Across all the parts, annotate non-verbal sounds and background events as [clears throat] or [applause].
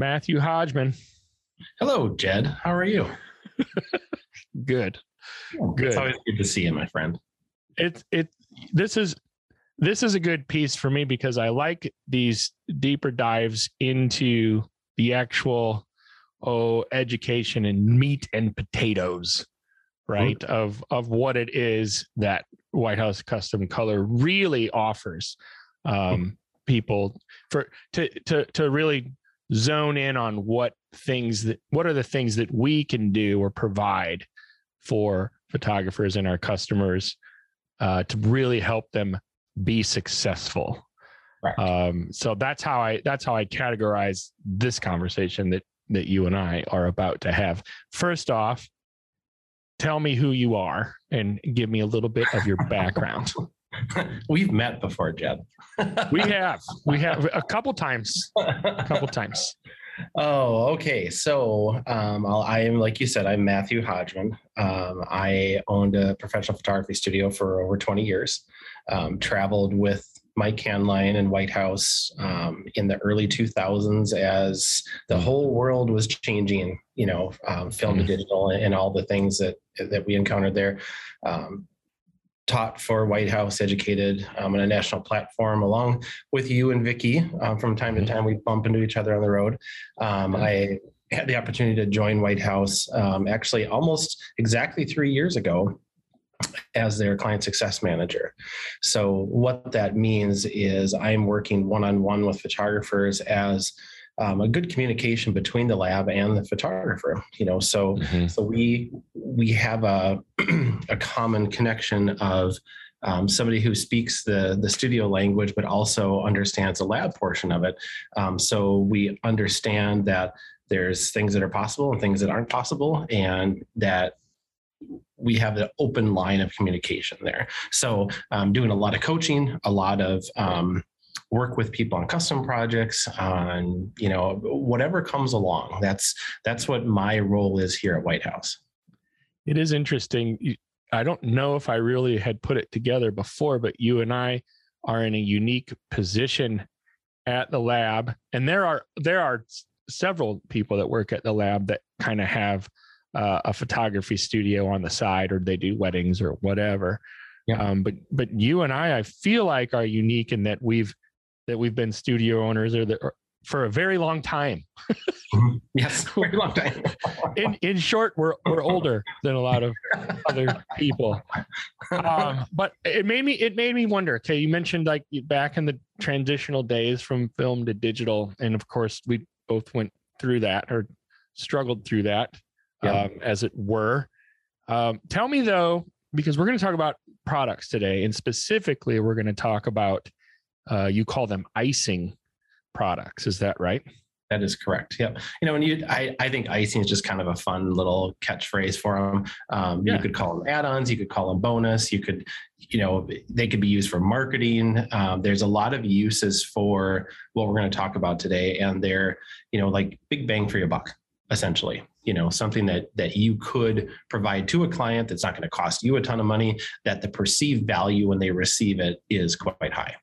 Matthew Hodgman. Hello, Jed. How are you? [laughs] Good. Good. It's always good to see you, my friend. It it this is this is a good piece for me because I like these deeper dives into the actual oh education and meat and potatoes right mm-hmm. of of what it is that white house custom color really offers um, mm-hmm. people for to to to really zone in on what things that what are the things that we can do or provide for photographers and our customers uh, to really help them be successful. Right. um, so that's how i that's how i categorize this conversation that that you and i are about to have. First off tell me who you are and give me a little bit of your [laughs] background [laughs] We've met before, Jed. [laughs] we have. We have a couple times. A couple times. Oh, okay. So um, i am, like you said, I'm Matthew Hodgman. Um, I owned a professional photography studio for over 20 years. Um, traveled with Mike Canline and White House um, in the early 2000s as the whole world was changing. You know, um, film to mm-hmm. digital and, and, all the things that that we encountered there. Taught for White House, educated um, on a national platform, along with you and Vicki. Um, from time to mm-hmm. time, we bump into each other on the road. Um, I had the opportunity to join White House um, actually almost exactly three years ago as their client success manager. So, what that means is I'm working one on one with photographers as um, a good communication between the lab and the photographer you know so mm-hmm. so we we have a [clears throat] a common connection of um, somebody who speaks the the studio language but also understands the lab portion of it um, so we understand that there's things that are possible and things that aren't possible and that we have an open line of communication there so um, doing a lot of coaching a lot of um, work with people on custom projects on you know whatever comes along. That's that's what my role is here at white house. It is interesting. I don't know if i really had put it together before but you and i are in a unique position at the lab and there are there are several people that work at the lab that kind of have uh, a photography studio on the side or they do weddings or whatever. Yeah. Um, but but you and I, I feel like are unique in that we've that we've been studio owners or, the, or for a very long time. Mm-hmm. yes, [laughs] very long time. in in short, we're we're older than a lot of other people. Um, but it made me it made me wonder. Okay, you mentioned like back in the transitional days from film to digital, and of course we both went through that or struggled through that, yeah. um, as it were. Um, tell me though, because we're going to talk about products today, and specifically we're going to talk about uh, you call them icing products. Is that right? That is correct. Yep. You know, and you, I, I think icing is just kind of a fun little catchphrase for them. Um, yeah. You could call them add-ons. You could call them bonus. You could, you know, they could be used for marketing. Um, there's a lot of uses for what we're going to talk about today, and they're, you know, like big bang for your buck, essentially. You know, something that that you could provide to a client that's not going to cost you a ton of money. That the perceived value when they receive it is quite high.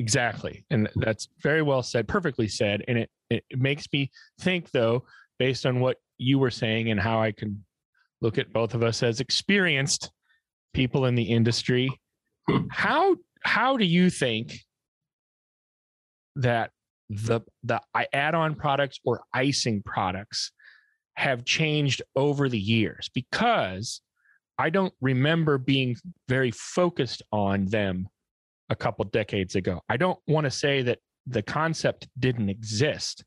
Exactly. And that's very well said, perfectly said. And it, it makes me think, though, based on what you were saying and how I can look at both of us as experienced people in the industry, how how do you think that the the add-on products or icing products have changed over the years? Because I don't remember being very focused on them a couple decades ago. I don't want to say that the concept didn't exist,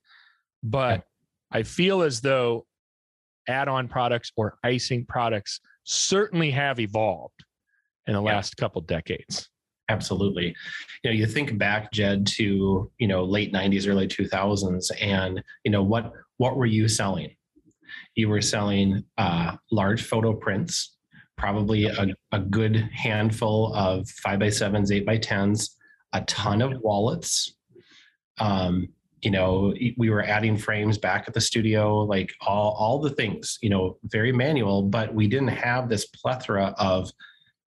but I feel as though add on products or icing products certainly have evolved in the yeah. last couple decades. absolutely. You know, you think back, Jed, to you know late '90s, early 2000s, and you know what what were you selling? You were selling uh, large photo prints, probably a, a good handful of five by sevens, eight by tens, a ton of wallets. Um, you know, we were adding frames back at the studio, like all all the things. You know, very manual, but we didn't have this plethora of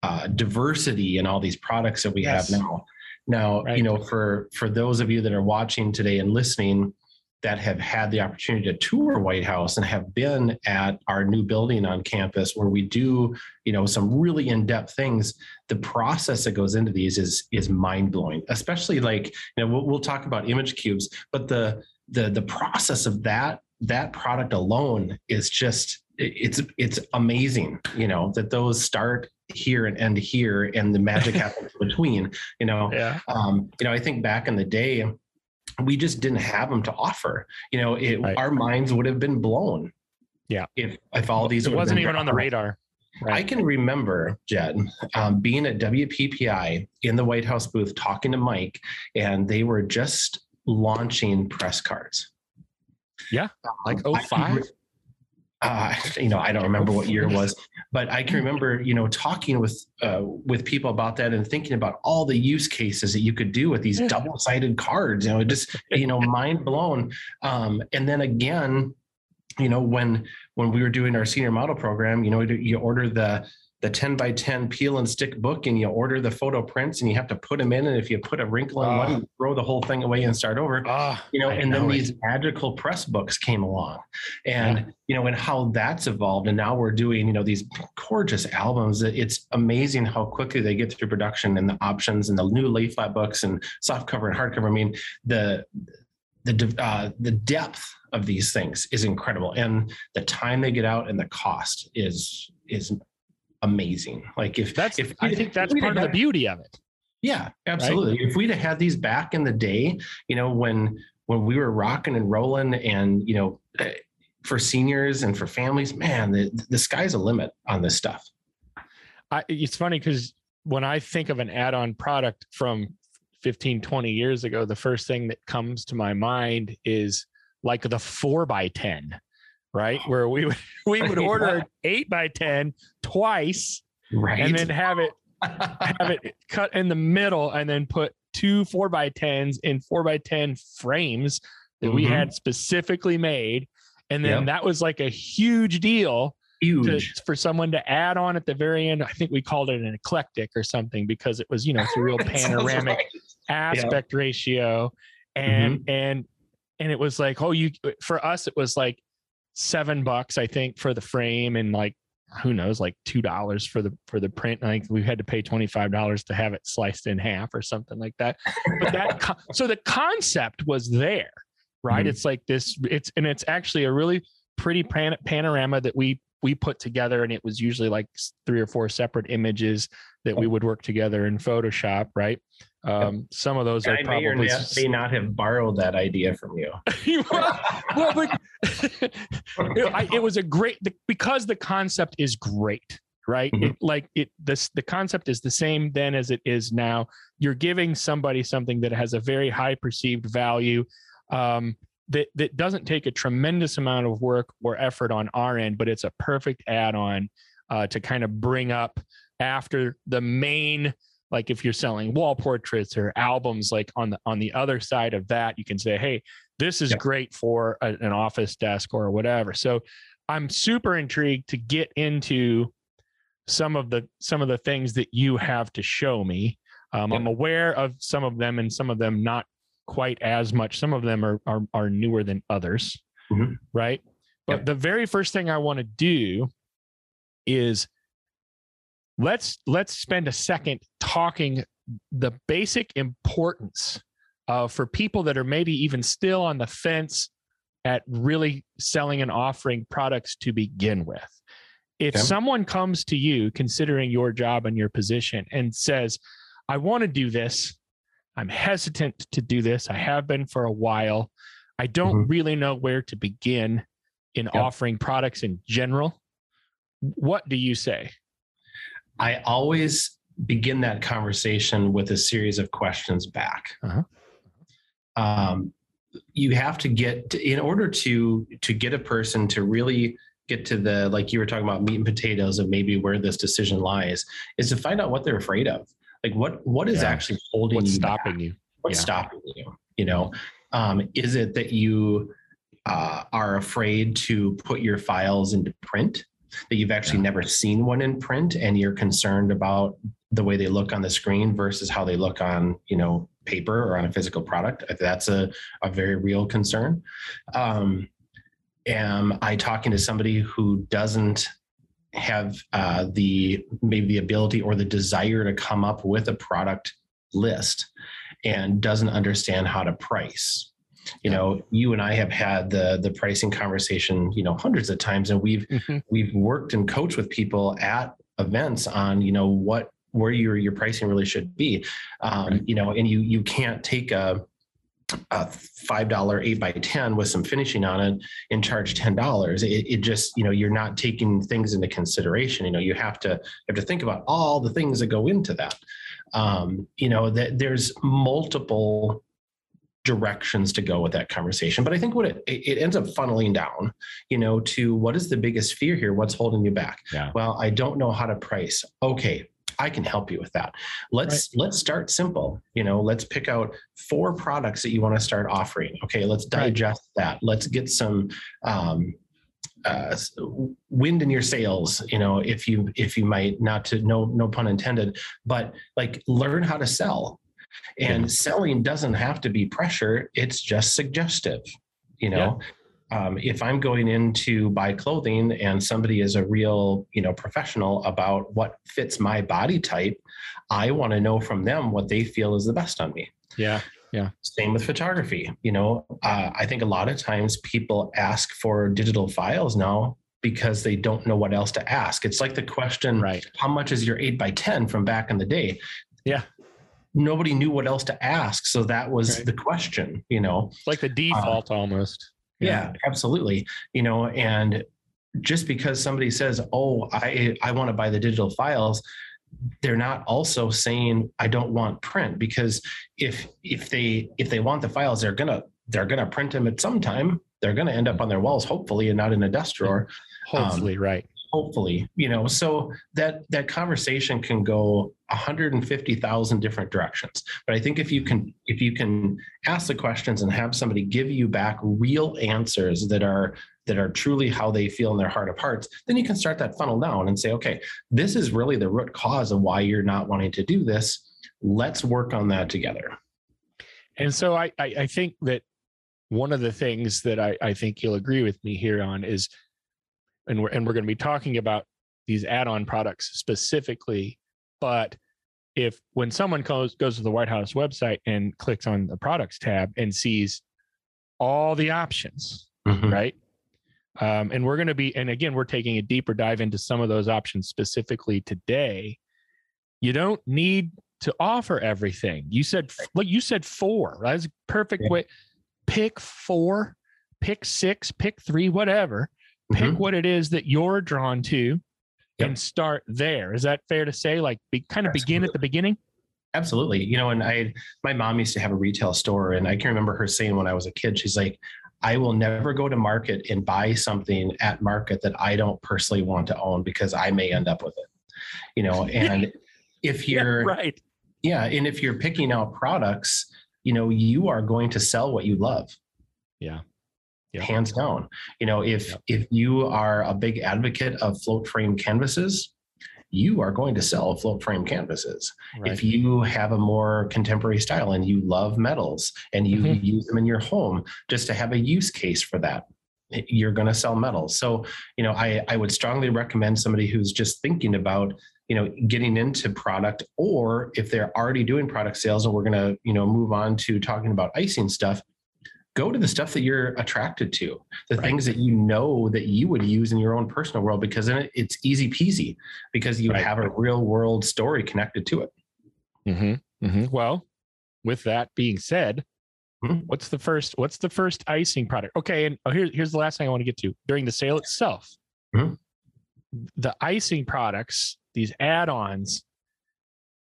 uh, diversity in all these products that we yes. have now. Now, right. you know, for for those of you that are watching today and listening, that have had the opportunity to tour White House and have been at our new building on campus where we do, you know, some really in-depth things. The process that goes into these is is mind-blowing, especially like, you know, we'll, we'll talk about image cubes, but the the the process of that that product alone is just it's it's amazing, you know, that those start here and end here and the magic [laughs] happens between, you know. Yeah. Um, you know, I think back in the day, we just didn't have them to offer. You know, it, right. our minds would have been blown. Yeah. If if all these it wasn't even on the radar. Right. I can remember, Jed, um, being at WPPI in the White House booth talking to Mike, and they were just launching press cards. Yeah, like 05 uh, [laughs] you know, I don't remember what year it was, but I can remember, you know, talking with uh, with people about that and thinking about all the use cases that you could do with these double sided cards. You know, just you know, mind blown. Um, and then again, you know, when when we were doing our senior model program, you know, you order the the 10 by 10 peel and stick book and you order the photo prints and you have to put them in and if you put a wrinkle in one you throw the whole thing away and start over. Uh, you know I and know then it. these magical press books came along. And Yeah. you know and how that's evolved and now we're doing you know these gorgeous albums. It's amazing how quickly they get through production and the options and the new lay flat books and soft cover and hardcover. I mean the the uh, the depth of these things is incredible. And the time they get out and the cost is is amazing like if That's if I think that's part of the beauty of it. yeah, absolutely. If we'd have had these back in the day, you know, when when we were rocking and rolling, and you know, eh, for seniors and for families, man, the the sky's the limit on this stuff. I, it's funny because when I think of an add-on product from 15, 20 years ago, the first thing that comes to my mind is like the four by 10, right? Where we would, [laughs] we would order an [laughs] eight by 10 twice Right. and then have it, have it [laughs] cut in the middle and then put two four by 10s in four by 10 frames that we Mhm. had specifically made. And then Yep. that was like a huge deal to, huge. for someone to add on at the very end. I think we called it an eclectic or something because it was, you know, it's a real panoramic right. aspect ratio. And and and it was like, oh, you for us, it was like seven bucks, I think, for the frame and like who knows, like two dollars for the for the print. I think we had to pay twenty five dollars to have it sliced in half or something like that. But that [laughs] so the concept was there, right? Mhm. It's like this. It's and it's actually a really pretty pan- panorama that we we put together, and it was usually like three or four separate images that we would work together in Photoshop, right? Um, some of those are I may probably not, may not have borrowed that idea from you. [laughs] well, well, but [laughs] it, I, it was a great the, because the concept is great, right? Mhm. It, like it, this the concept is the same then as it is now. You're giving somebody something that has a very high perceived value. Um, that, that doesn't take a tremendous amount of work or effort on our end, but it's a perfect add-on uh, to kind of bring up after the main like if you're selling wall portraits or albums like on the on the other side of that you can say hey this is Yep. great for a- an office desk or whatever so i'm super intrigued to get into some of the some of the things that you have to show me um, Yep. i'm aware of some of them and some of them not quite as much some of them are are, are newer than others Mhm. right but Yep. the very first thing i want to do is let's let's spend a second talking the basic importance uh, for people that are maybe even still on the fence at really selling and offering products to begin with. If Okay. someone comes to you considering your job and your position and says, I want to do this, I'm hesitant to do this, I have been for a while, I don't Mhm. really know where to begin in Yep. offering products in general, what do you say? I always begin that conversation with a series of questions back. Uh-huh. Um, you have to get to, in order to to get a person to really get to the like you were talking about meat and potatoes of maybe where this decision lies is to find out what they're afraid of like what what is Yeah. actually holding What's you stopping back? you? what's Yeah. stopping you you know um, is it that you uh, are afraid to put your files into print that you've actually never seen one in print and you're concerned about the way they look on the screen versus how they look on you know paper or on a physical product that's a, a very real concern. Um, am i talking to somebody who doesn't have uh, the maybe the ability or the desire to come up with a product list and doesn't understand how to price you know you and i have had the the pricing conversation you know hundreds of times and we've Mhm. we've worked and coached with people at events on you know what where your your pricing really should be. Um, Right. you know and you you can't take a a five dollar eight by ten with some finishing on it and charge ten dollars. It, it just you know you're not taking things into consideration. You know you have to you have to think about all the things that go into that. Um, you know that there's multiple directions to go with that conversation. But i think what it, it ends up funneling down you know to what is the biggest fear here? What's holding you back? Yeah. well i don't know how to price. Okay i can help you with that. Let's let's start simple. You know let's pick out four products that you want to start offering. Okay let's Right. digest that. Let's get some um, uh, wind in your sails you know if you if you might not to no no pun intended but like learn how to sell and Yeah. selling doesn't have to be pressure it's just suggestive you know um, if i'm going in to buy clothing and somebody is a real you know professional about what fits my body type i want to know from them what they feel is the best on me Yeah. Yeah. same with photography you know uh, i think a lot of times people ask for digital files now because they don't know what else to ask it's like the question Right. how much is your 8 by 10 from back in the day Yeah. Nobody knew what else to ask so that was Right. the question you know It's like the uh, default almost. yeah, absolutely you know and just because somebody says oh i i want to buy the digital files they're not also saying i don't want print because if if they if they want the files they're gonna they're gonna print them at some time they're gonna end up on their walls hopefully and not in a desk drawer Hopefully, um, right. Hopefully you know so that that conversation can go 150,000 different directions. But i think if you can if you can ask the questions and have somebody give you back real answers that are that are truly how they feel in their heart of hearts then you can start that funnel down and say okay this is really the root cause of why you're not wanting to do this. Let's work on that together. And so I, I, I think that one of the things that I, I think you'll agree with me here on is, and we're and we're going to be talking about these add-on products specifically, but if when someone goes goes to the White House website and clicks on the products tab and sees all the options, right? Um, and we're going to be, and again, we're taking a deeper dive into some of those options specifically today. You don't need to offer everything. You said, like you said, four. That's a perfect Yeah. way. Pick four, pick six, pick three, whatever. Pick Mhm. what it is that you're drawn to, Yep. and start there. Is that fair to say? Like, be kind of begin at the beginning. Absolutely. You know, and I, my mom used to have a retail store, and I can remember her saying when I was a kid, she's like, I will never go to market and buy something at market that I don't personally want to own because I may end up with it. You know, [laughs] and if you're, right. yeah, and if you're picking out products, you know, you are going to sell what you love. Yeah. Yeah. Hands down. You know, if Yep. if you are a big advocate of float frame canvases, you are going to sell float frame canvases Right. if you have a more contemporary style and you love metals and you Mhm. use them in your home just to have a use case for that you're going to sell metals so you know I, I would strongly recommend somebody who's just thinking about you know getting into product or if they're already doing product sales and we're going to you know move on to talking about icing stuff go to the stuff that you're attracted to the Right. things that you know that you would use in your own personal world because then it's easy peasy because you Right. have a real world story connected to it Mm-hmm. hmm Well, with that being said, Mhm. what's the first? What's the first icing product? Okay, and oh, here's here's the last thing I want to get to during the sale itself. Mhm. The icing products, these add-ons,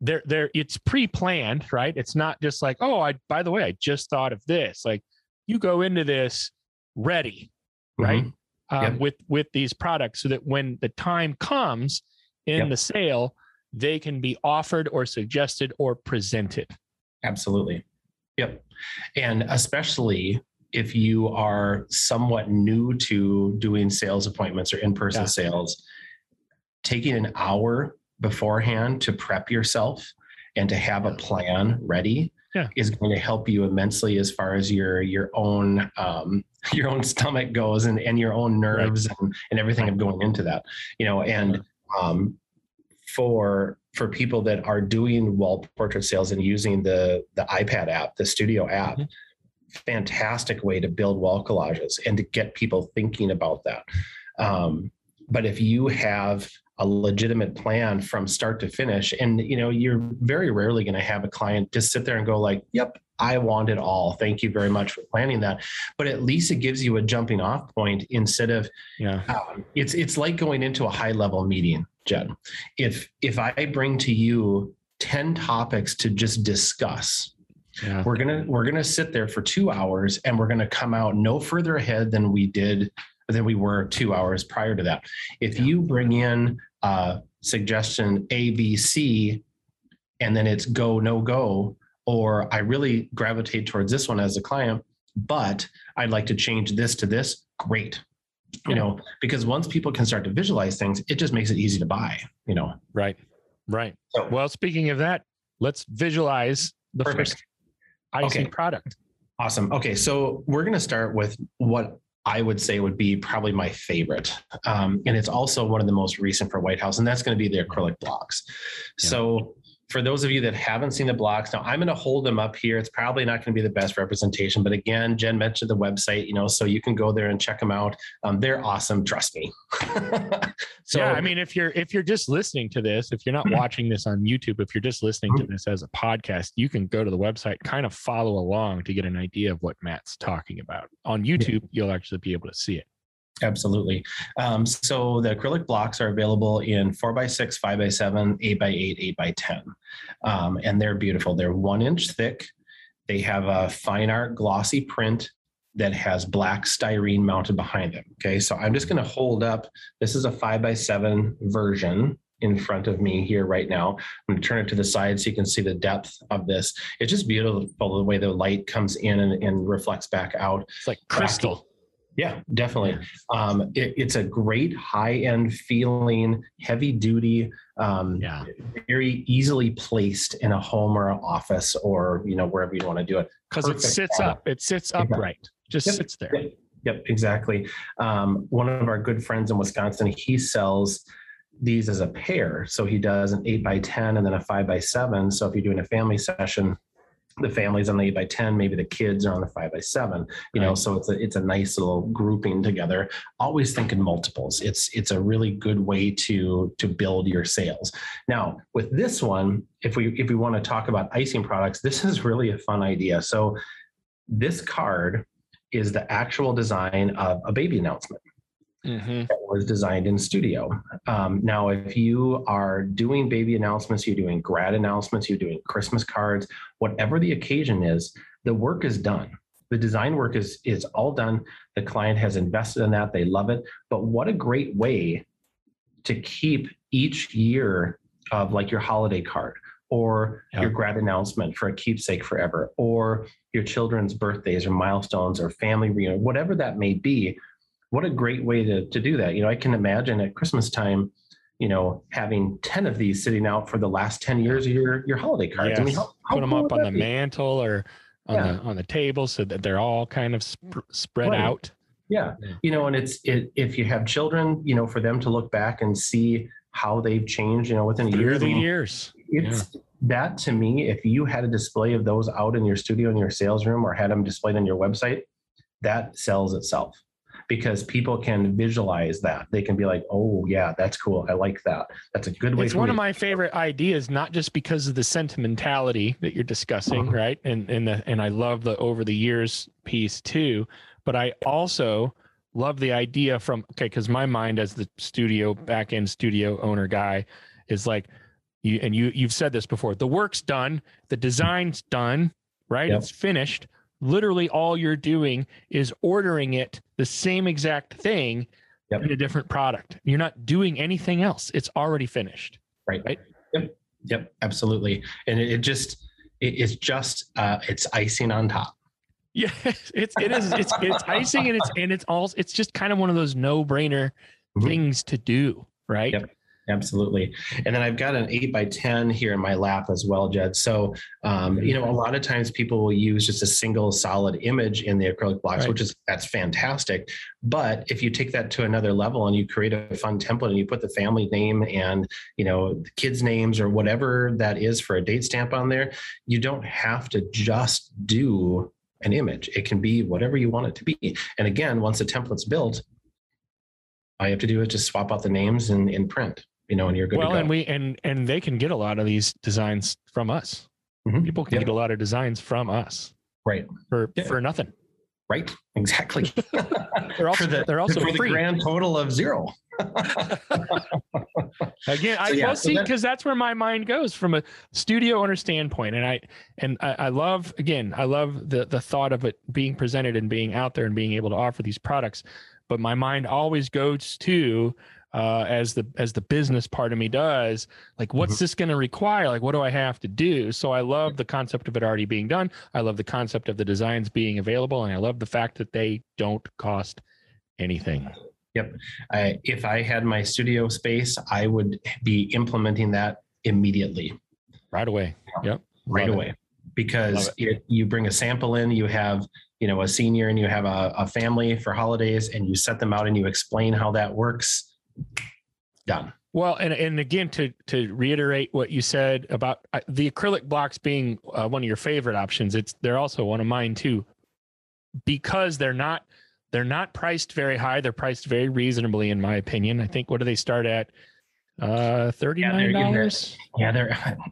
they're they're it's pre-planned right it's not just like oh i by the way i just thought of this like you go into this ready right Mhm. um, Yep. with with these products so that when the time comes in Yep. the sale they can be offered or suggested or presented Absolutely. Yep. And especially if you are somewhat new to doing sales appointments or in person Yeah. sales, taking an hour beforehand to prep yourself and to have a plan ready Yeah. is going to help you immensely as far as your your own um, [laughs] your own stomach goes and, and your own nerves and, and everything of going into that you know and um, for for people that are doing wall portrait sales and using the the iPad app, the Studio app, Mhm. fantastic way to build wall collages and to get people thinking about that. Um, but if you have a legitimate plan from start to finish, and you know you're very rarely going to have a client just sit there and go like, "Yep, I want it all. Thank you very much for planning that." But at least it gives you a jumping off point instead of yeah um, it's it's like going into a high level meeting jen if if i bring to you 10 topics to just discuss yeah we're gonna we're gonna sit there for two hours and we're gonna come out no further ahead than we did than we were two hours prior to that if Yeah. you bring in uh suggestion a b c and then it's go no go or i really gravitate towards this one as a client but i'd like to change this to this great you Yeah. know because once people can start to visualize things it just makes it easy to buy you know right right so well speaking of that let's visualize the Perfect. first icing Okay. product Awesome. Okay, so we're going to start with what I would say would be probably my favorite, um, and it's also one of the most recent for White House, and that's going to be the acrylic blocks. Yeah. So. For those of you that haven't seen the blocks, now I'm going to hold them up here. It's probably not going to be the best representation, but again, Jen mentioned the website, you know, so you can go there and check them out. Um, they're awesome, trust me. [laughs] so yeah i mean if you're if you're just listening to this if you're not [clears throat] watching this on youtube if you're just listening to this as a podcast you can go to the website kind of follow along to get an idea of what matt's talking about on youtube you'll actually be able to see it Absolutely. Um, so the acrylic blocks are available in four by six, five by seven, eight by eight, eight by 10. Um, and they're beautiful. They're one inch thick. They have a fine art glossy print that has black styrene mounted behind them. Okay. So I'm just going to hold up. This is a five by seven version in front of me here right now. I'm going to turn it to the side so you can see the depth of this. It's just beautiful the way the light comes in and, and reflects back out. it's like crystal Yeah, definitely. Um, it, it's a great high end feeling, heavy duty, um, yeah very easily placed in a home or an office or you know wherever you want to do it. because it sits product. up it sits upright just Yep. sits there Yep, yep exactly. Um, one of our good friends in Wisconsin, he sells these as a pair. So he does an eight by ten and then a five by seven. So if you're doing a family session, the family's on the eight by ten, maybe the kids are on the five by seven. You know, so it's a it's a nice little grouping together. Always think in multiples. It's it's a really good way to to build your sales. Now with this one, if we if we want to talk about icing products, this is really a fun idea. So this card is the actual design of a baby announcement Mhm. that was designed in studio. Um, now, if you are doing baby announcements, you're doing grad announcements, you're doing Christmas cards, whatever the occasion is, the work is done. The design work is is all done. The client has invested in that; they love it. But what a great way to keep each year of like your holiday card or Yeah. your grad announcement for a keepsake forever or your children's birthdays or milestones or family reunion, whatever that may be what a great way to, to do that. You know, I can imagine at Christmas time, you know, having 10 of these sitting out for the last 10 years of your, your holiday cards. I mean, how, how put them cool up on the be? mantle or on Yeah. the on the table so that they're all kind of sp- spread Right. out Yeah. Yeah. You know, and it's, it, if you have children, you know, for them to look back and see how they've changed, you know, within a year. the years it's that to me, if you had a display of those out in your studio in your sales room or had them displayed on your website, that sells itself because people can visualize that. They can be like, oh, yeah, that's cool. I like that. That's a good way it's one me of my favorite ideas not just because of the sentimentality that you're discussing Uh-huh. right and and the, and i love the over the years piece too but i also love the idea from okay because my mind as the studio back end studio owner guy is like you and you you've said this before. The work's done, the design's done, right? Yep. It's finished. Literally all you're doing is ordering it the same exact thing Yep. in a different product. You're not doing anything else. It's already finished. Right. Right. Yep. Yep. Absolutely. And it, it just it, it's just uh, it's icing on top. Yeah, [laughs] it's it is it's it's icing and it's and it's all it's just kind of one of those no-brainer Mhm. things to do, right? Yep. Absolutely. And then I've got an eight by 10 here in my lap as well, Jed. So, um, you know, a lot of times people will use just a single solid image in the acrylic blocks, Right. which is, that's fantastic. But if you take that to another level and you create a fun template and you put the family name and, you know, the kids' names or whatever that is for a date stamp on there, you don't have to just do an image. It can be whatever you want it to be. And again, once the template's built, all you have to do is just swap out the names and in print you know, and you're good well, to go. and we and and they can get a lot of these designs from us. Mhm. People can Yep. get a lot of designs from us right, for Yeah. for nothing. right, exactly. [laughs] They're also for the, they're also for the grand total of zero. [laughs] Again, I So, yeah, see because that's where my mind goes from a studio owner standpoint, and I and I, I love again, I love the the thought of it being presented and being out there and being able to offer these products, but my mind always goes to uh, as the as the business part of me does, like what's Mhm. this going to require? Like what do I have to do? So I love the concept of it already being done. I love the concept of the designs being available, and I love the fact that they don't cost anything. Yep I, if I had my studio space, I would be implementing that immediately, Right away. Yep. right Love it. away, because Love it, you bring a sample in, you have you know a senior and you have a, a family for holidays, and you set them out and you explain how that works. Done. Well, and and again to to reiterate what you said about uh, the acrylic blocks being uh, one of your favorite options, it's they're also one of mine too, because they're not they're not priced very high. They're priced very reasonably, in my opinion. I think what do they start at? Uh, thirty nine dollars. Yeah, they're. [laughs]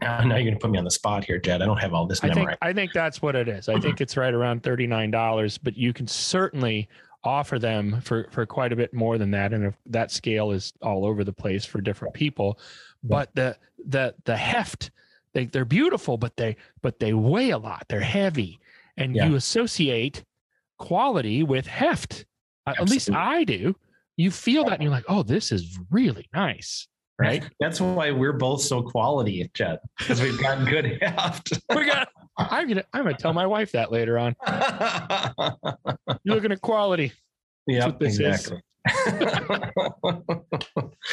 Now now you're gonna put me on the spot here, Jed. I don't have all this I think. I think that's what it is. I think it's right around thirty nine dollars, but you can certainly offer them for for quite a bit more than that, and if that scale is all over the place for different people. But the the the heft, they they're beautiful, but they but they weigh a lot. They're heavy, and Yeah. you associate quality with heft. Uh, At least I do. You feel that, and you're like, oh, this is really nice, right? [laughs] That's why we're both so quality, Jed, because we've got good [laughs] heft. We got. I'm gonna I'm gonna tell my wife that later on. [laughs] You're looking at quality. yeah, what this is. exactly.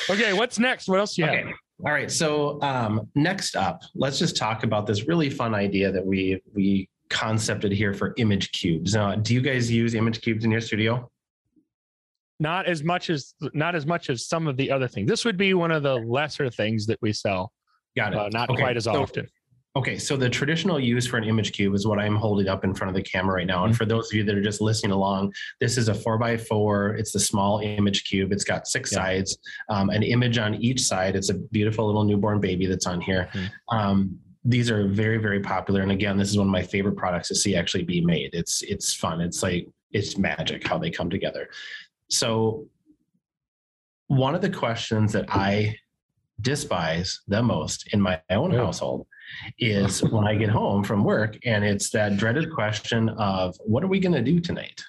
Okay, what's next? What else do you have? All right. So um, next up, let's just talk about this really fun idea that we we concepted here for image cubes. Now, do you guys use image cubes in your studio? Not as much as not as much as some of the other things. This would be one of the lesser things that we sell. Got it. Uh, not Okay, quite as so- often. Okay, so the traditional use for an image cube is what I'm holding up in front of the camera right now. Mm-hmm. And for those of you that are just listening along, this is a four by four. It's the small image cube. It's got six Yeah. sides, um, an image on each side. It's a beautiful little newborn baby that's on here. Mhm. Um, these are very, very popular. And again, this is one of my favorite products to see actually be made. It's it's fun. It's like it's magic how they come together. So one of the questions that I despise the most in my own Oh. household is when I get home from work and it's that dreaded question of what are we going to do tonight?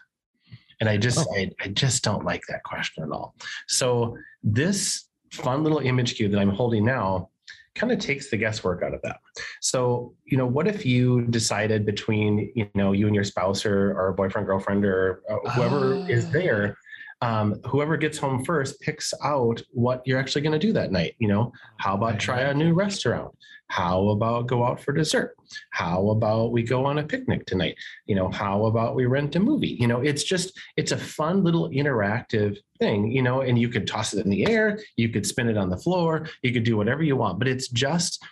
And I just Oh. I, I just don't like that question at all. So this fun little image cube that I'm holding now kind of takes the guesswork out of that. So, you know, what if you decided between, you know, you and your spouse or, or boyfriend, girlfriend, or uh, whoever is Ah. there, um, whoever gets home first picks out what you're actually going to do that night. You know, how about try a new restaurant? How about go out for dessert? How about we go on a picnic tonight? You know, how about we rent a movie? You know, it's just, it's a fun little interactive thing, you know, and you could toss it in the air, you could spin it on the floor, you could do whatever you want, but it's just,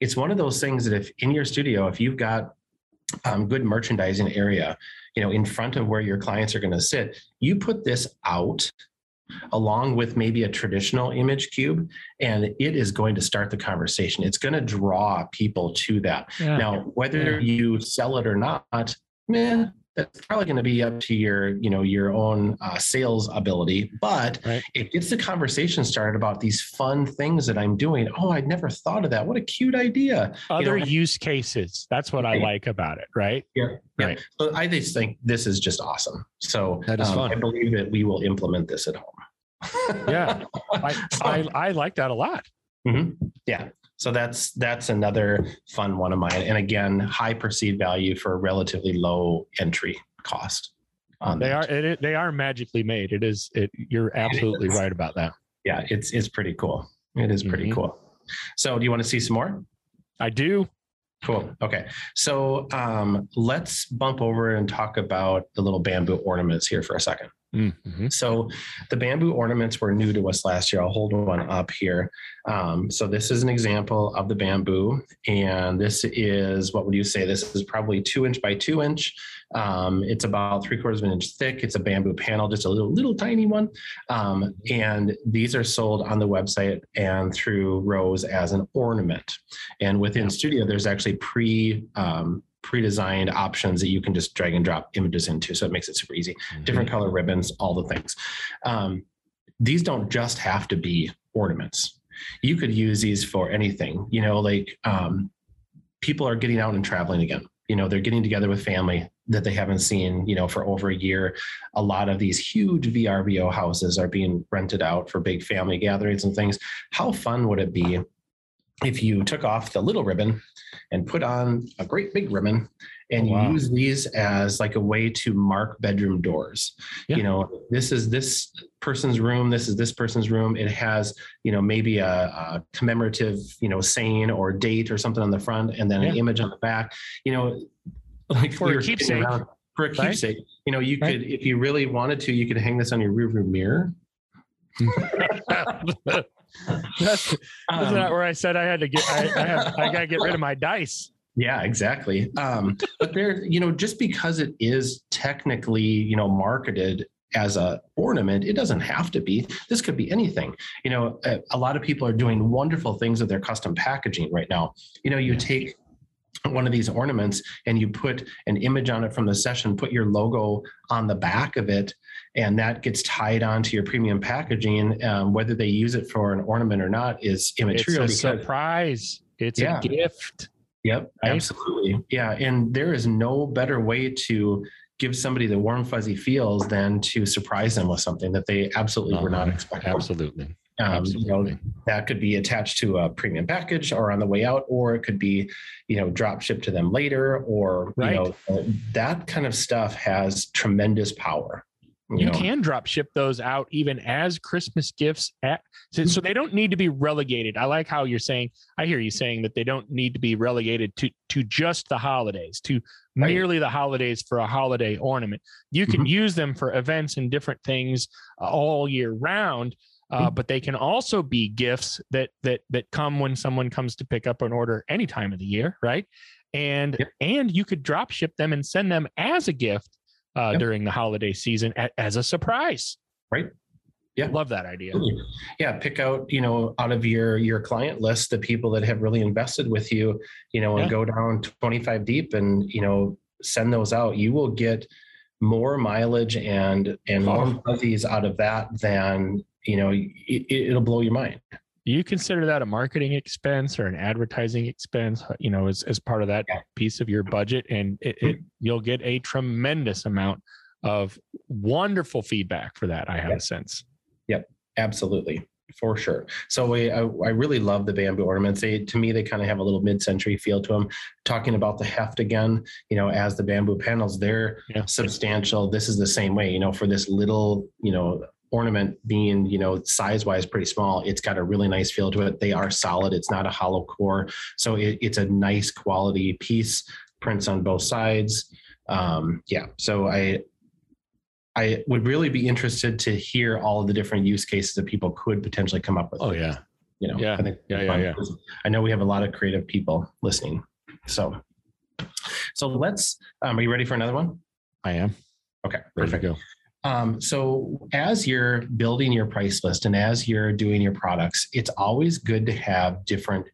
it's one of those things that if in your studio, if you've got um, good merchandising area, you know, in front of where your clients are going to sit, you put this out along with maybe a traditional image cube, and it is going to start the conversation. It's going to draw people to that. Yeah. Now, whether you sell it or not, man, that's probably going to be up to your you know your own uh, sales ability but Right. it gets the conversation started about these fun things that i'm doing oh i'd never thought of that what a cute idea Other know, use cases. That's what I like about it, right? Yeah. Yeah. Right. so i just think this is just awesome so That is um, fun. i believe that we will implement this at home Yeah. [laughs] I, I, I like that a lot. Mhm. Yeah. So that's that's another fun one of mine. And again, high perceived value for a relatively low entry cost. on They are it, they are magically made. It is it you're absolutely is. right about that. Yeah, it's it's pretty cool. It is pretty Mhm. cool. So do you want to see some more? I do. Cool. Okay. So um, let's bump over and talk about the little bamboo ornaments here for a second. Mhm. So the bamboo ornaments were new to us last year. I'll hold one up here. Um, so this is an example of the bamboo, and this is what would you say? This is probably two inch by two inch. Um, it's about three quarters of an inch thick. It's a bamboo panel, just a little little tiny one. Um, and these are sold on the website and through ROES as an ornament. And within. Studio, there's actually pre um, pre-designed options that you can just drag and drop images into. So it makes it super easy different color ribbons, all the things. Um, these don't just have to be ornaments. You could use these for anything. You know, like um, people are getting out and traveling again. You know, they're getting together with family that they haven't seen, you know, for over a year. A lot of these huge VRBO houses are being rented out for big family gatherings and things. How fun would it be if you took off the little ribbon and put on a great big ribbon and oh, you Wow. use these as like a way to mark bedroom doors Yeah. you know this is this person's room this is this person's room it has you know maybe a, a commemorative you know saying or date or something on the front and then an image on the back you know like For we a keepsake. around, for a Right? keepsake you know you Right. could if you really wanted to you could hang this on your rearview mirror [laughs] [laughs] That's isn't Um, that where I said I had to get I, I have I gotta get rid of my dice. Yeah, exactly. Um, but there, you know, just because it is technically, you know, marketed as a ornament, it doesn't have to be. This could be anything. You know, a, a lot of people are doing wonderful things with their custom packaging right now. You know, you Yeah. take one of these ornaments and you put an image on it from the session, put your logo on the back of it, and that gets tied onto your premium packaging. Um, whether they use it for an ornament or not is immaterial. It's a because surprise. It's Yeah. a gift. Yep, Right? absolutely. Yeah, and there is no better way to give somebody the warm fuzzy feels than to surprise them with something that they absolutely were not Uh-huh. expecting. Absolutely. Um, you know, that could be attached to a premium package or on the way out, or it could be, you know, drop shipped to them later, or Right. you know, uh, that kind of stuff has tremendous power. You know? can drop ship those out even as Christmas gifts at so, so they don't need to be relegated. I like how you're saying, I hear you saying that they don't need to be relegated to to just the holidays, to Right. merely the holidays for a holiday ornament. You can use them for events and different things uh, all year round. Uh, but they can also be gifts that that that come when someone comes to pick up an order any time of the year, right? And Yep. and you could drop ship them and send them as a gift uh, Yep. during the holiday season as a surprise. Right. Yeah. Love that idea. yeah pick out you know out of your your client list the people that have really invested with you you know and Yeah. go down 25 deep and you know send those out you will get more mileage and and Oh. more fuzzies out of that than you know it, it'll blow your mind. You consider that a marketing expense or an advertising expense, you know, as, as part of that piece of your budget? And it, it mm-hmm. you'll get a tremendous amount of wonderful feedback for that, I have a sense. Yep. Absolutely. For sure. So we, I, I really love the bamboo ornaments. They to me they kind of have a little mid-century feel to them talking about the heft again you know as the bamboo panels they're Yeah. substantial. This is the same way you know for this little you know ornament being you know size wise pretty small it's got a really nice feel to it they are solid it's not a hollow core so it, it's a nice quality piece prints on both sides um yeah so i i would really be interested to hear all of the different use cases that people could potentially come up with Oh yeah. you know Yeah. I think Yeah, yeah, yeah. i know we have a lot of creative people listening so so let's um, are you ready for another one I am. okay perfect go. Um, so as you're building your price list and as you're doing your products, it's always good to have different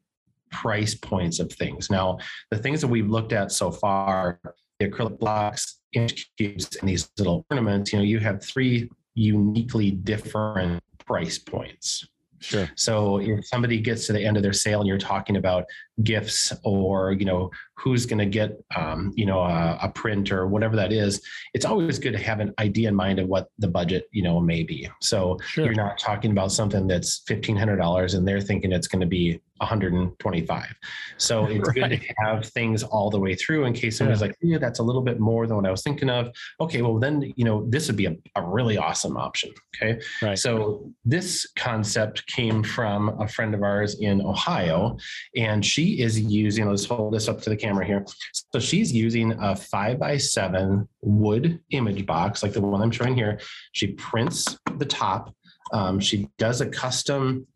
price points of things. Now, the things that we've looked at so far, the acrylic blocks, image cubes and these little ornaments, you know, you have three uniquely different price points. Sure. So if somebody gets to the end of their sale and you're talking about gifts or you know who's going to get um, you know a, a, print or whatever that is, it's always good to have an idea in mind of what the budget you know may be. So sure. you're not talking about something that's fifteen hundred dollars and they're thinking it's going to be 125. So [laughs] it's right. good to have things all the way through in case someone's yeah. like, yeah, that's a little bit more than what I was thinking of. Okay, well then, you know, this would be a, a really awesome option. Okay. Right. So this concept came from a friend of ours in Ohio, and she is using, let's hold this up to the camera here. So she's using a five by seven wood image box, like the one I'm showing here. She prints the top. Um, she does a custom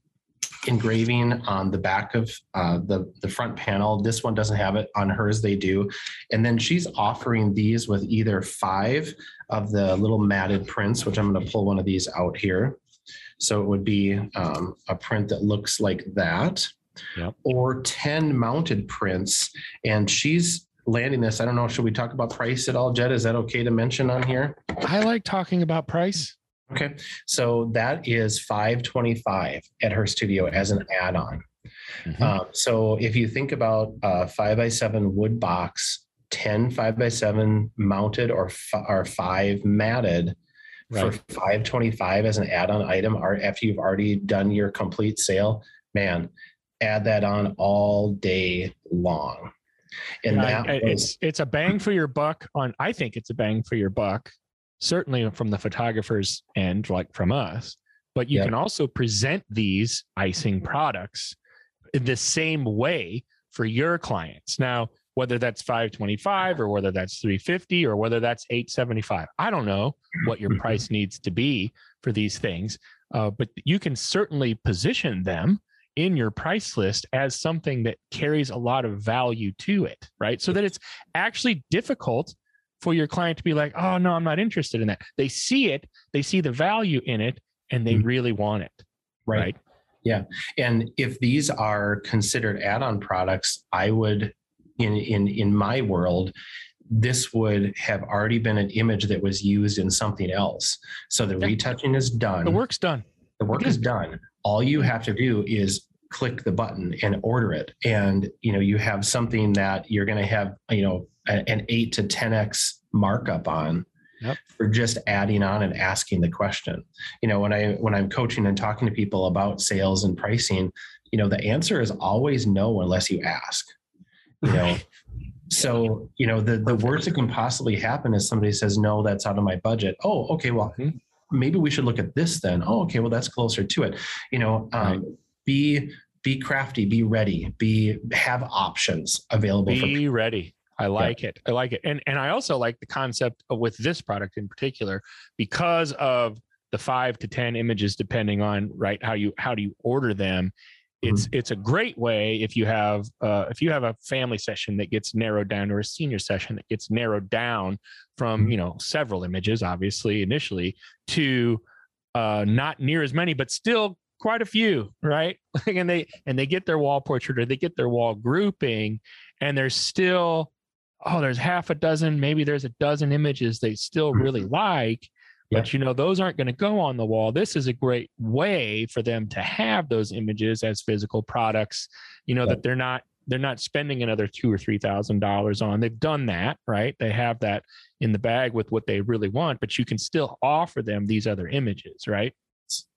engraving on the back of uh, the, the front panel. This one doesn't have it on hers, they do. And then she's offering these with either five of the little matted prints, which I'm going to pull one of these out here. So it would be um, a print that looks like that, yep. or 10 mounted prints. And she's landing this. I don't know. Should we talk about price at all, Jed? Is that okay to mention on here? I like talking about price. Okay. So that is 525 at her studio as an add-on. Mm-hmm. Um, so if you think about a five by seven wood box, 10 five by seven mounted or, f- or five matted right. for 525 as an add-on item or after you've already done your complete sale, man, add that on all day long. And yeah, that was, it's it's a bang for your buck on I think it's a bang for your buck certainly from the photographer's end, like from us, but you can also present these icing products in the same way for your clients. Now, whether that's 525 or whether that's 350 or whether that's 875, I don't know what your [laughs] price needs to be for these things, uh, but you can certainly position them in your price list as something that carries a lot of value to it, right? So that it's actually difficult for your client to be like, oh, no, I'm not interested in that. They see it, they see the value in it, and they mm-hmm. really want it. Right. right. Yeah. And if these are considered add on products, I would, in, in, in my world, this would have already been an image that was used in something else. So the yeah. retouching is done. The work's done. The work is done. All you have to do is click the button and order it. And you know you have something that you're going to have you know an 8 to 10x markup on yep. for just adding on and asking the question. You know when i when i'm coaching and talking to people about sales and pricing you know the answer is always no unless you ask you know? [laughs] So you know the the worst that can possibly happen is somebody says no that's out of my budget. Oh okay well mm-hmm. Maybe we should look at this then oh okay well that's closer to it you know um, right. be be crafty, be ready, be have options available. Be ready. I like yeah. it. I like it. And and I also like the concept of with this product in particular because of the 5 to 10 images depending on right how you how do you order them. It's mm-hmm. it's a great way if you have uh, if you have a family session that gets narrowed down or a senior session that gets narrowed down from, mm-hmm. you know, several images obviously initially to uh, not near as many but still quite a few, right? [laughs] and they and they get their wall portrait or they get their wall grouping, and there's still oh, there's half a dozen, maybe there's a dozen images they still really mm-hmm. But you know, those aren't going to go on the wall. This is a great way for them to have those images as physical products, you know, that they're not they're not spending another two or three thousand dollars on. They've done that, right? They have that in the bag with what they really want, but you can still offer them these other images, right?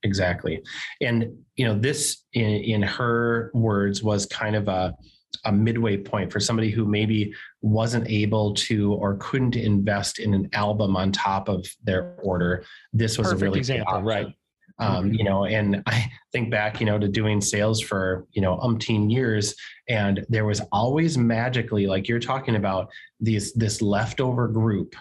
exactly and you know this in, in her words was kind of a a midway point for somebody who maybe wasn't able to or couldn't invest in an album on top of their order. This was Perfect a really example right. um, mm-hmm. you know and [laughs] i think back you know to doing sales for you know umpteen years and there was always magically like you're talking about these this leftover group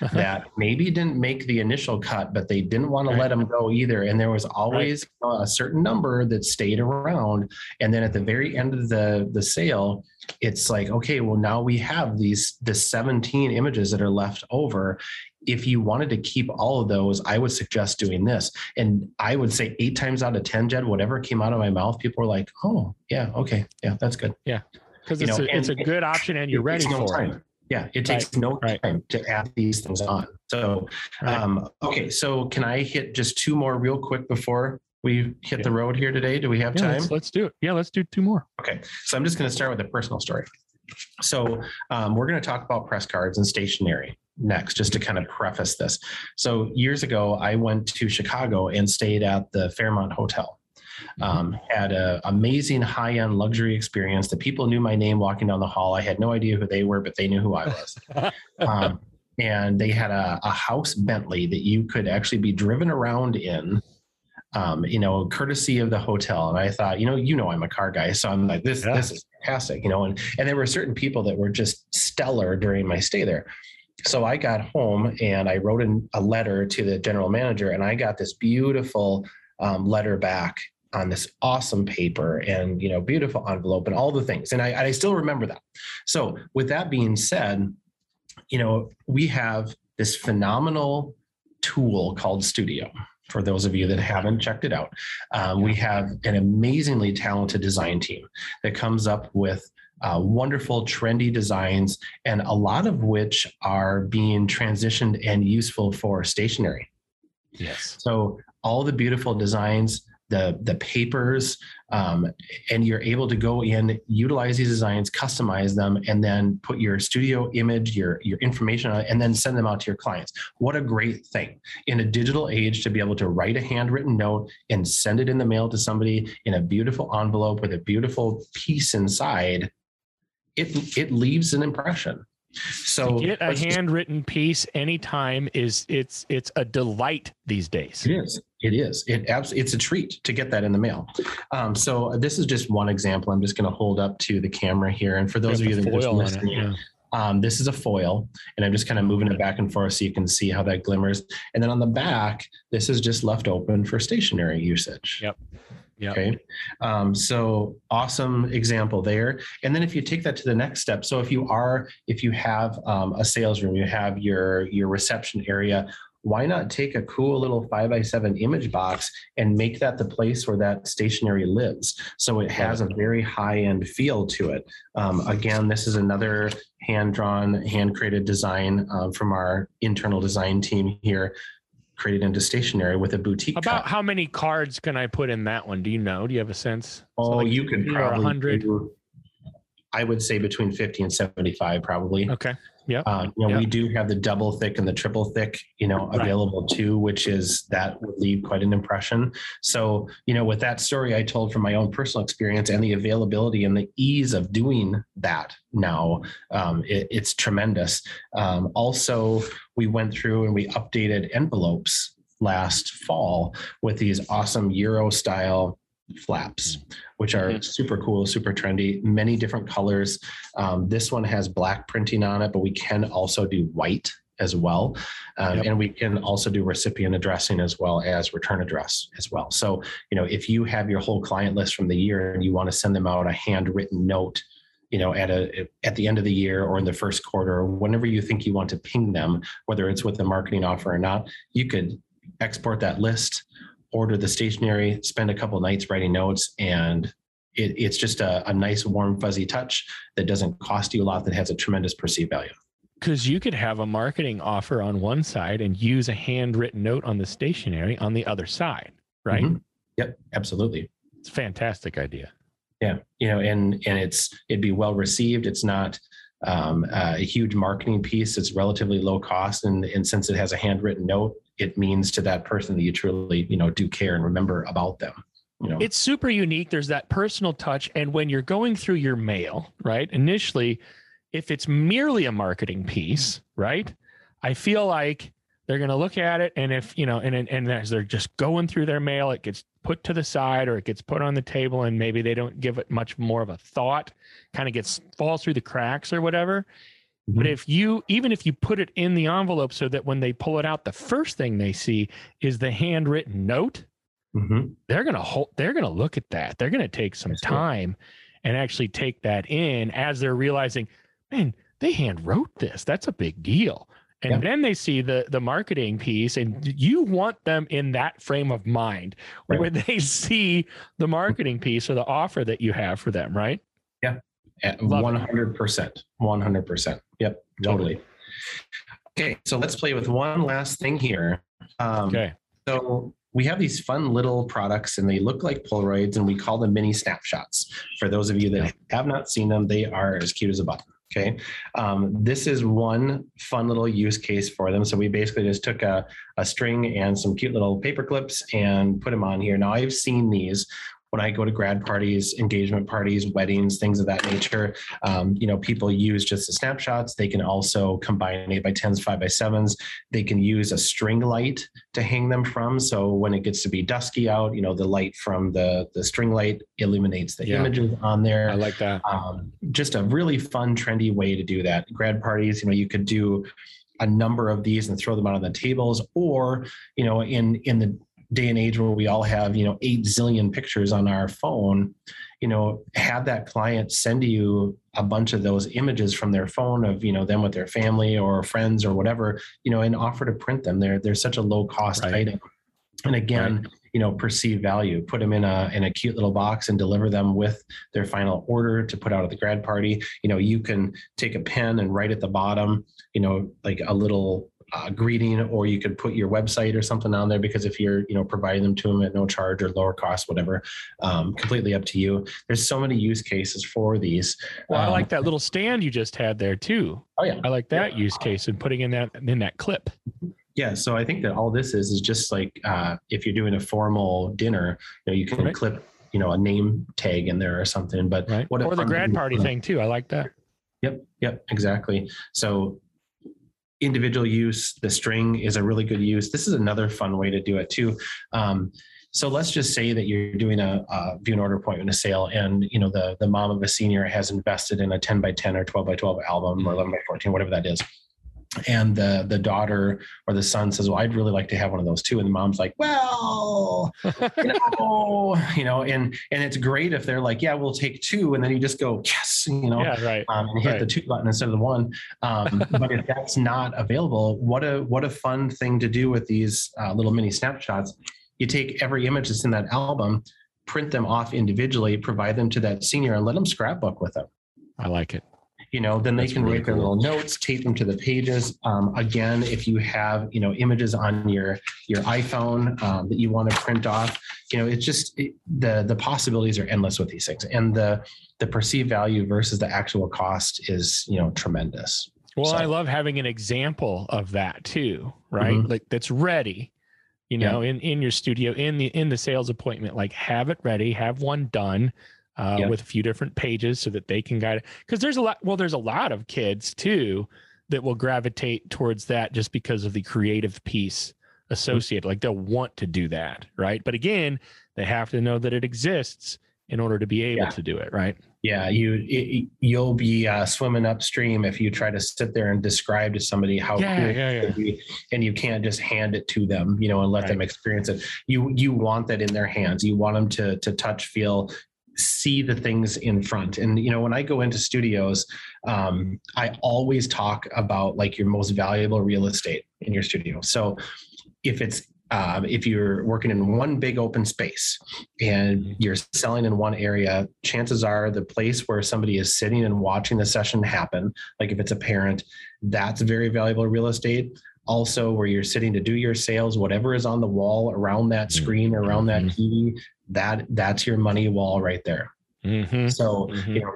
uh-huh. [laughs] that maybe didn't make the initial cut, but they didn't want to let them go either. And there was always right. a certain number that stayed around. And then at the very end of the the sale, it's like, okay, well now we have these the 17 images that are left over. If you wanted to keep all of those, I would suggest doing this. And I would say eight times out of 10, Jed, whatever came out of my mouth, people were like, oh, yeah, okay, yeah, that's good. Yeah. Because it's, a, it's a good option and you're ready for it Yeah, it takes Right, no right. time to add these things on. So, Right. um, okay, so can I hit just two more real quick before we hit the road here today? Do we have Yeah, time? let's, let's do it. Yeah, let's do two more. Okay, so I'm just going to start with a personal story. So um, we're going to talk about press cards and stationery next, just to kind of preface this. So years ago, I went to Chicago and stayed at the Fairmont Hotel. Um, had an amazing high-end luxury experience. The people knew my name walking down the hall. I had no idea who they were, but they knew who I was. [laughs] um, and they had a, a house Bentley that you could actually be driven around in um, you know, courtesy of the hotel. And I thought, you know, you know, I'm a car guy, so I'm like, this, Yeah. this is fantastic, you know. And and there were certain people that were just stellar during my stay there. So I got home and I wrote in a letter to the general manager, and I got this beautiful um, letter back on this awesome paper and you know beautiful envelope and all the things. And I, I still remember that. So with that being said you know we have this phenomenal tool called studio for those of you that haven't checked it out. Um, we have an amazingly talented design team that comes up with uh, wonderful trendy designs and a lot of which are being transitioned and useful for stationery. Yes. so all the beautiful designs, the the papers, um, and you're able to go in, utilize these designs, customize them, and then put your studio image, your your information and then send them out to your clients. What a great thing in a digital age to be able to write a handwritten note and send it in the mail to somebody in a beautiful envelope with a beautiful piece inside. It it leaves an impression. So to get a handwritten piece anytime is it's it's a delight these days. It is. It is. It absolutely. It's a treat to get that in the mail. Um, so this is just one example. I'm just going to hold up to the camera here, and for those of you that are just foil on it, listening, yeah. um, this is a foil, and I'm just kind of moving it back and forth so you can see how that glimmers. And then on the back, this is just left open for stationery usage. Yep. Okay. Um, so awesome example there. And then if you take that to the next step, so if you are, if you have um, a sales room, you have your your reception area, why not take a cool little five by seven image box and make that the place where that stationery lives? So it has a very high end feel to it. Um, again, this is another hand drawn, hand created design um, from our internal design team here, created into stationery with a boutique. About how many cards can I put in that one? Do you know? Do you have a sense? Oh, So, like, you could 50 or probably 100? I would say between 50 and 75, probably. Okay. Yep. Um, you know, Yep. we do have the double thick and the triple thick, you know, Right. available too, which is that would leave quite an impression. So, you know, with that story I told from my own personal experience and the availability and the ease of doing that now, um, it- it's tremendous. Um, also, we went through and we updated envelopes last fall with these awesome Euro style flaps, which are Mhm. super cool, super trendy, many different colors. Um, this one has black printing on it, but we can also do white as well. Um, Yep. And we can also do recipient addressing as well as return address as well. So, you know, if you have your whole client list from the year and you want to send them out a handwritten note, you know, at a at the end of the year or in the first quarter, or whenever you think you want to ping them, whether it's with a marketing offer or not, you could export that list, order the stationery, spend a couple nights writing notes, and it, it's just a, a nice, warm, fuzzy touch that doesn't cost you a lot, that has a tremendous perceived value. Because you could have a marketing offer on one side and use a handwritten note on the stationery on the other side, right? Mhm. Yep, absolutely. It's a fantastic idea. Yeah, you know, and and it's it'd be well received. It's not um, a huge marketing piece. It's relatively low cost, and and since it has a handwritten note, it means to that person that you truly you know do care and remember about them. You know, It's super unique. There's that personal touch. And when you're going through your mail, right? Initially, if it's merely a marketing piece, right? I feel like they're going to look at it. And if, you know, and, and, and as they're just going through their mail, it gets put to the side or it gets put on the table and maybe they don't give it much more of a thought, kind of gets falls through the cracks or whatever. But Mhm. if you, even if you put it in the envelope so that when they pull it out, the first thing they see is the handwritten note, Mhm. they're gonna hold they're gonna look at that they're gonna take some Absolutely. time and actually take that in as they're realizing man they hand wrote this that's a big deal and Yeah. then they see the the marketing piece and you want them in that frame of mind Right. where [laughs] they see the marketing piece or the offer that you have for them right At Love it. One hundred percent, one hundred percent. Yep. totally. Okay, so let's play with one last thing here. Um, Okay. So we have these fun little products and they look like Polaroids and we call them mini snapshots. For those of you that have not seen them, they are as cute as a button. Okay. Um, this is one fun little use case for them. So we basically just took a, a string and some cute little paper clips and put them on here. Now I've seen these when I go to grad parties, engagement parties, weddings, things of that nature. Um, you know, people use just the snapshots. They can also combine eight by tens, five by sevens. They can use a string light to hang them from. So when it gets to be dusky out, you know, the light from the the string light illuminates the Yeah. images on there I like that. um, just a really fun, trendy way to do that. Grad parties, you know, you could do a number of these and throw them out on the tables, or you know, in in the day and age where we all have you know eight zillion pictures on our phone, you know, have that client send you a bunch of those images from their phone of you know them with their family or friends or whatever, you know, and offer to print them. They're they're such a low cost Right. item. And again, you know, perceive value, put them in a in a cute little box and deliver them with their final order to put out at the grad party. You know, you can take a pen and write at the bottom, you know, like a little uh, greeting, or you could put your website or something on there because if you're, you know, providing them to them at no charge or lower cost, whatever, um, completely up to you. There's so many use cases for these. Well, I Um, like that little stand you just had there too. Oh yeah, I like that use case and putting in that in that clip. Yeah, so I think that all this is is just like uh, if you're doing a formal dinner, you know, you can Right. clip, you know, a name tag in there or something. But Right. what or the grad party thing too. I like that. Yep, yep, exactly. So individual use, the string is a really good use. This is another fun way to do it too. Um, so let's just say that you're doing a, a view and order appointment, a sale, and you know the the mom of a senior has invested in a 10 by 10 or 12 by 12 album or 11 by 14, whatever that is. And the the daughter or the son says, "Well, I'd really like to have one of those too." And the mom's like, "Well, [laughs] you know, you know," and and it's great if they're like, "Yeah, we'll take two. and then you just go, "Yes," you know, yeah, right. um, and hit the two button instead of the one. Um, but if that's not available, what a what a fun thing to do with these uh, little mini snapshots. You take every image that's in that album, print them off individually, provide them to that senior, and let them scrapbook with them. I like it. You know, then they That's can really write their cool. little notes, tape them to the pages. Um, again, if you have you know images on your your iPhone um, that you want to print off, you know, it's just it, the the possibilities are endless with these things, and the the perceived value versus the actual cost is you know tremendous. Well, So- I love having an example of that too, right? Mhm. Like that's ready, you Yeah. know, in in your studio, in the in the sales appointment, like have it ready, have one done uh, Yeah. with a few different pages so that they can guide it. Because there's a lot. Well, there's a lot of kids too that will gravitate towards that just because of the creative piece associated. Like they'll want to do that, right? But again, they have to know that it exists in order to be able Yeah. to do it, right? Yeah, you it, you'll be uh, swimming upstream if you try to sit there and describe to somebody how Yeah, cool yeah, could be, and you can't just hand it to them, you know, and let them experience it. You you want that in their hands. You want them to to touch, feel, see the things in front. And you know, when I go into studios, um, I always talk about like your most valuable real estate in your studio. So if it's um, if you're working in one big open space and Mhm. you're selling in one area, chances are the place where somebody is sitting and watching the session happen, like if it's a parent, that's very valuable real estate. Also, where you're sitting to do your sales, whatever is on the wall around that screen, around that. TV, that that's your money wall right there. Mm-hmm. So, Mhm. you know,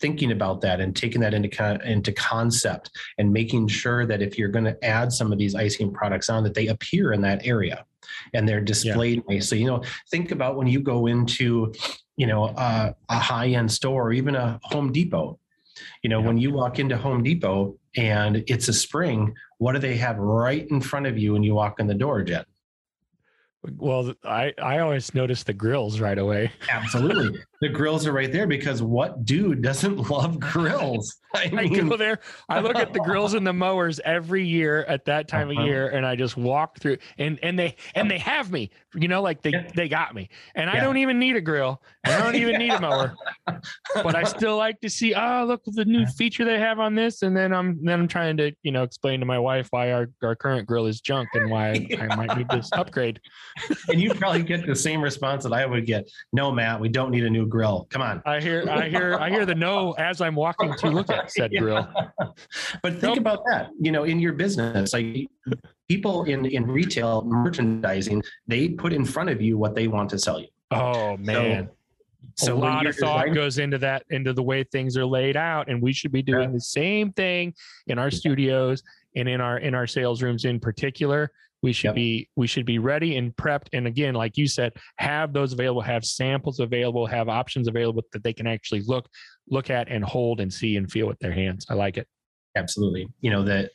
thinking about that and taking that into con- into concept and making sure that if you're going to add some of these icing products on, that they appear in that area and they're displayed nicely. So you know, think about when you go into, you know, a, a high end store or even a Home Depot. You know, Yeah. when you walk into Home Depot and it's a spring, what do they have right in front of you when you walk in the door, Jen? Well, I I always notice the grills right away. [laughs] Absolutely. the grills are right there because what dude doesn't [laughs] love grills? [laughs] I I go there. I look at the grills and the mowers every year at that time Uh-huh. of year, and I just walk through. And and they and they have me. You know, like they Yeah. they got me. And I don't even need a grill. I don't even need a mower. but I still like to see, oh, look at the new feature they have on this. And then I'm then I'm trying to, you know, explain to my wife why our, our current grill is junk and why yeah. I might need this upgrade. [laughs] and you probably get the same response that I would get. No, Matt, we don't need a new grill. Come on. I hear I hear I hear the no as I'm walking to look at said [laughs] yeah. grill. But think nope. about that. You know, in your business, like people in in retail merchandising, they put in front of you what they want to sell you. Oh man. So, so a lot of thought designing- goes into that into the way things are laid out and we should be doing yeah. the same thing in our studios and in our in our sales rooms in particular we should yep. be we should be ready and prepped and again like you said have those available have samples available have options available that they can actually look look at and hold and see and feel with their hands i like it absolutely you know that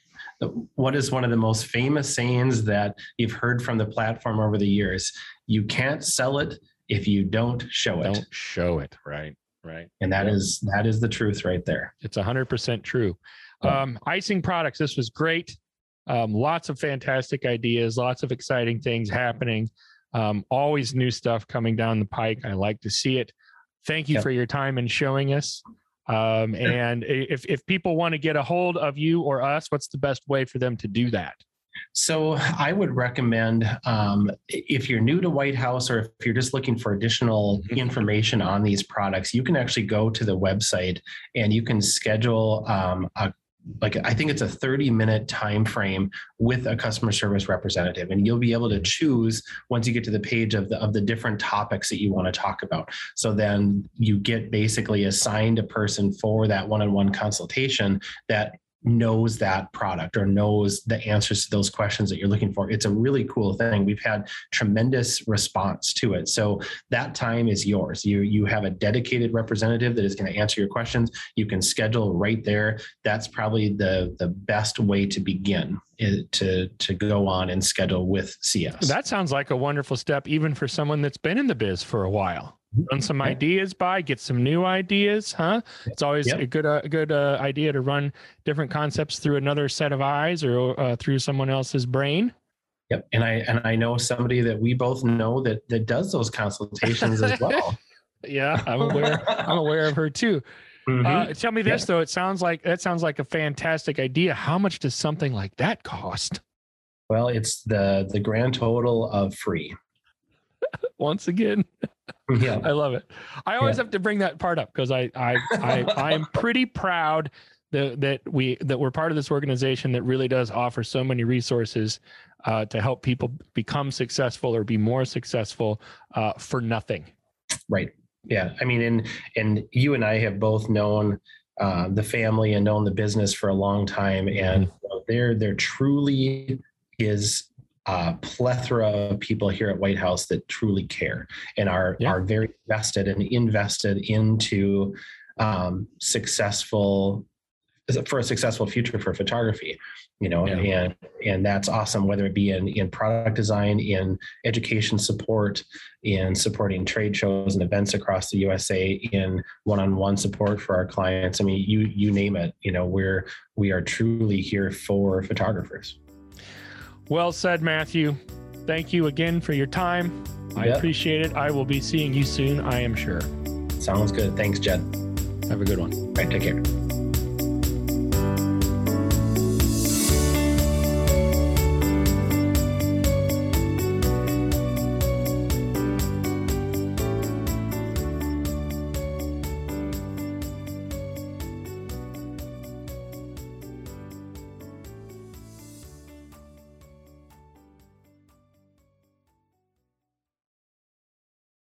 what is one of the most famous sayings that you've heard from the platform over the years you can't sell it if you don't show it. Don't show it, right? Right. And that yeah. is that is the truth right there. It's 100% true. Um, icing products, this was great. Um, lots of fantastic ideas, lots of exciting things happening. Um, always new stuff coming down the pike. I like to see it. Thank you yep. for your time and showing us. Um, and if, if people want to get a hold of you or us, what's the best way for them to do that? So I would recommend um, if you're new to White House or if you're just looking for additional mm-hmm. information on these products, you can actually go to the website and you can schedule um, a like I think it's a 30 minute time frame with a customer service representative and you'll be able to choose once you get to the page of the of the different topics that you want to talk about. So then you get basically assigned a person for that one-on-one consultation that knows that product or knows the answers to those questions that you're looking for. It's a really cool thing. We've had tremendous response to it. So that time is yours. You you have a dedicated representative that is going to answer your questions. You can schedule right there. That's probably the the best way to begin eh, to to go on and schedule with CS. That sounds like a wonderful step even for someone that's been in the biz for a while run some yeah. ideas by, get some new ideas, huh? It's always yep. a good uh, a good uh, idea to run different concepts through another set of eyes or uh, through someone else's brain. Yep, and I and I know somebody that we both know that that does those consultations as [laughs] well. yeah, I'm aware. I'm aware of her too. Mm-hmm. Uh, tell me this yeah. though. It sounds like that sounds like a fantastic idea. How much does something like that cost? Well, it's the the grand total of free. [laughs] Once again. Yeah. I love it. I always yeah. have to bring that part up because I I I I am pretty proud that that we that we're part of this organization that really does offer so many resources uh, to help people become successful or be more successful uh, for nothing. Right. Yeah. I mean, and and you and I have both known uh, the family and known the business for a long time, and mm-hmm. there there truly is uh, plethora of people here at White House that truly care and are yeah. are very vested and invested into um, successful for a successful future for photography you know yeah. and and that's awesome whether it be in in product design in education support in supporting trade shows and events across the usa in one-on-one support for our clients i mean you you name it you know we're we are truly here for photographers well said, Matthew. Thank you again for your time. I yep. appreciate it. I will be seeing you soon, I am sure. Sounds good. Thanks, Jed. Have a good one. All right, take care.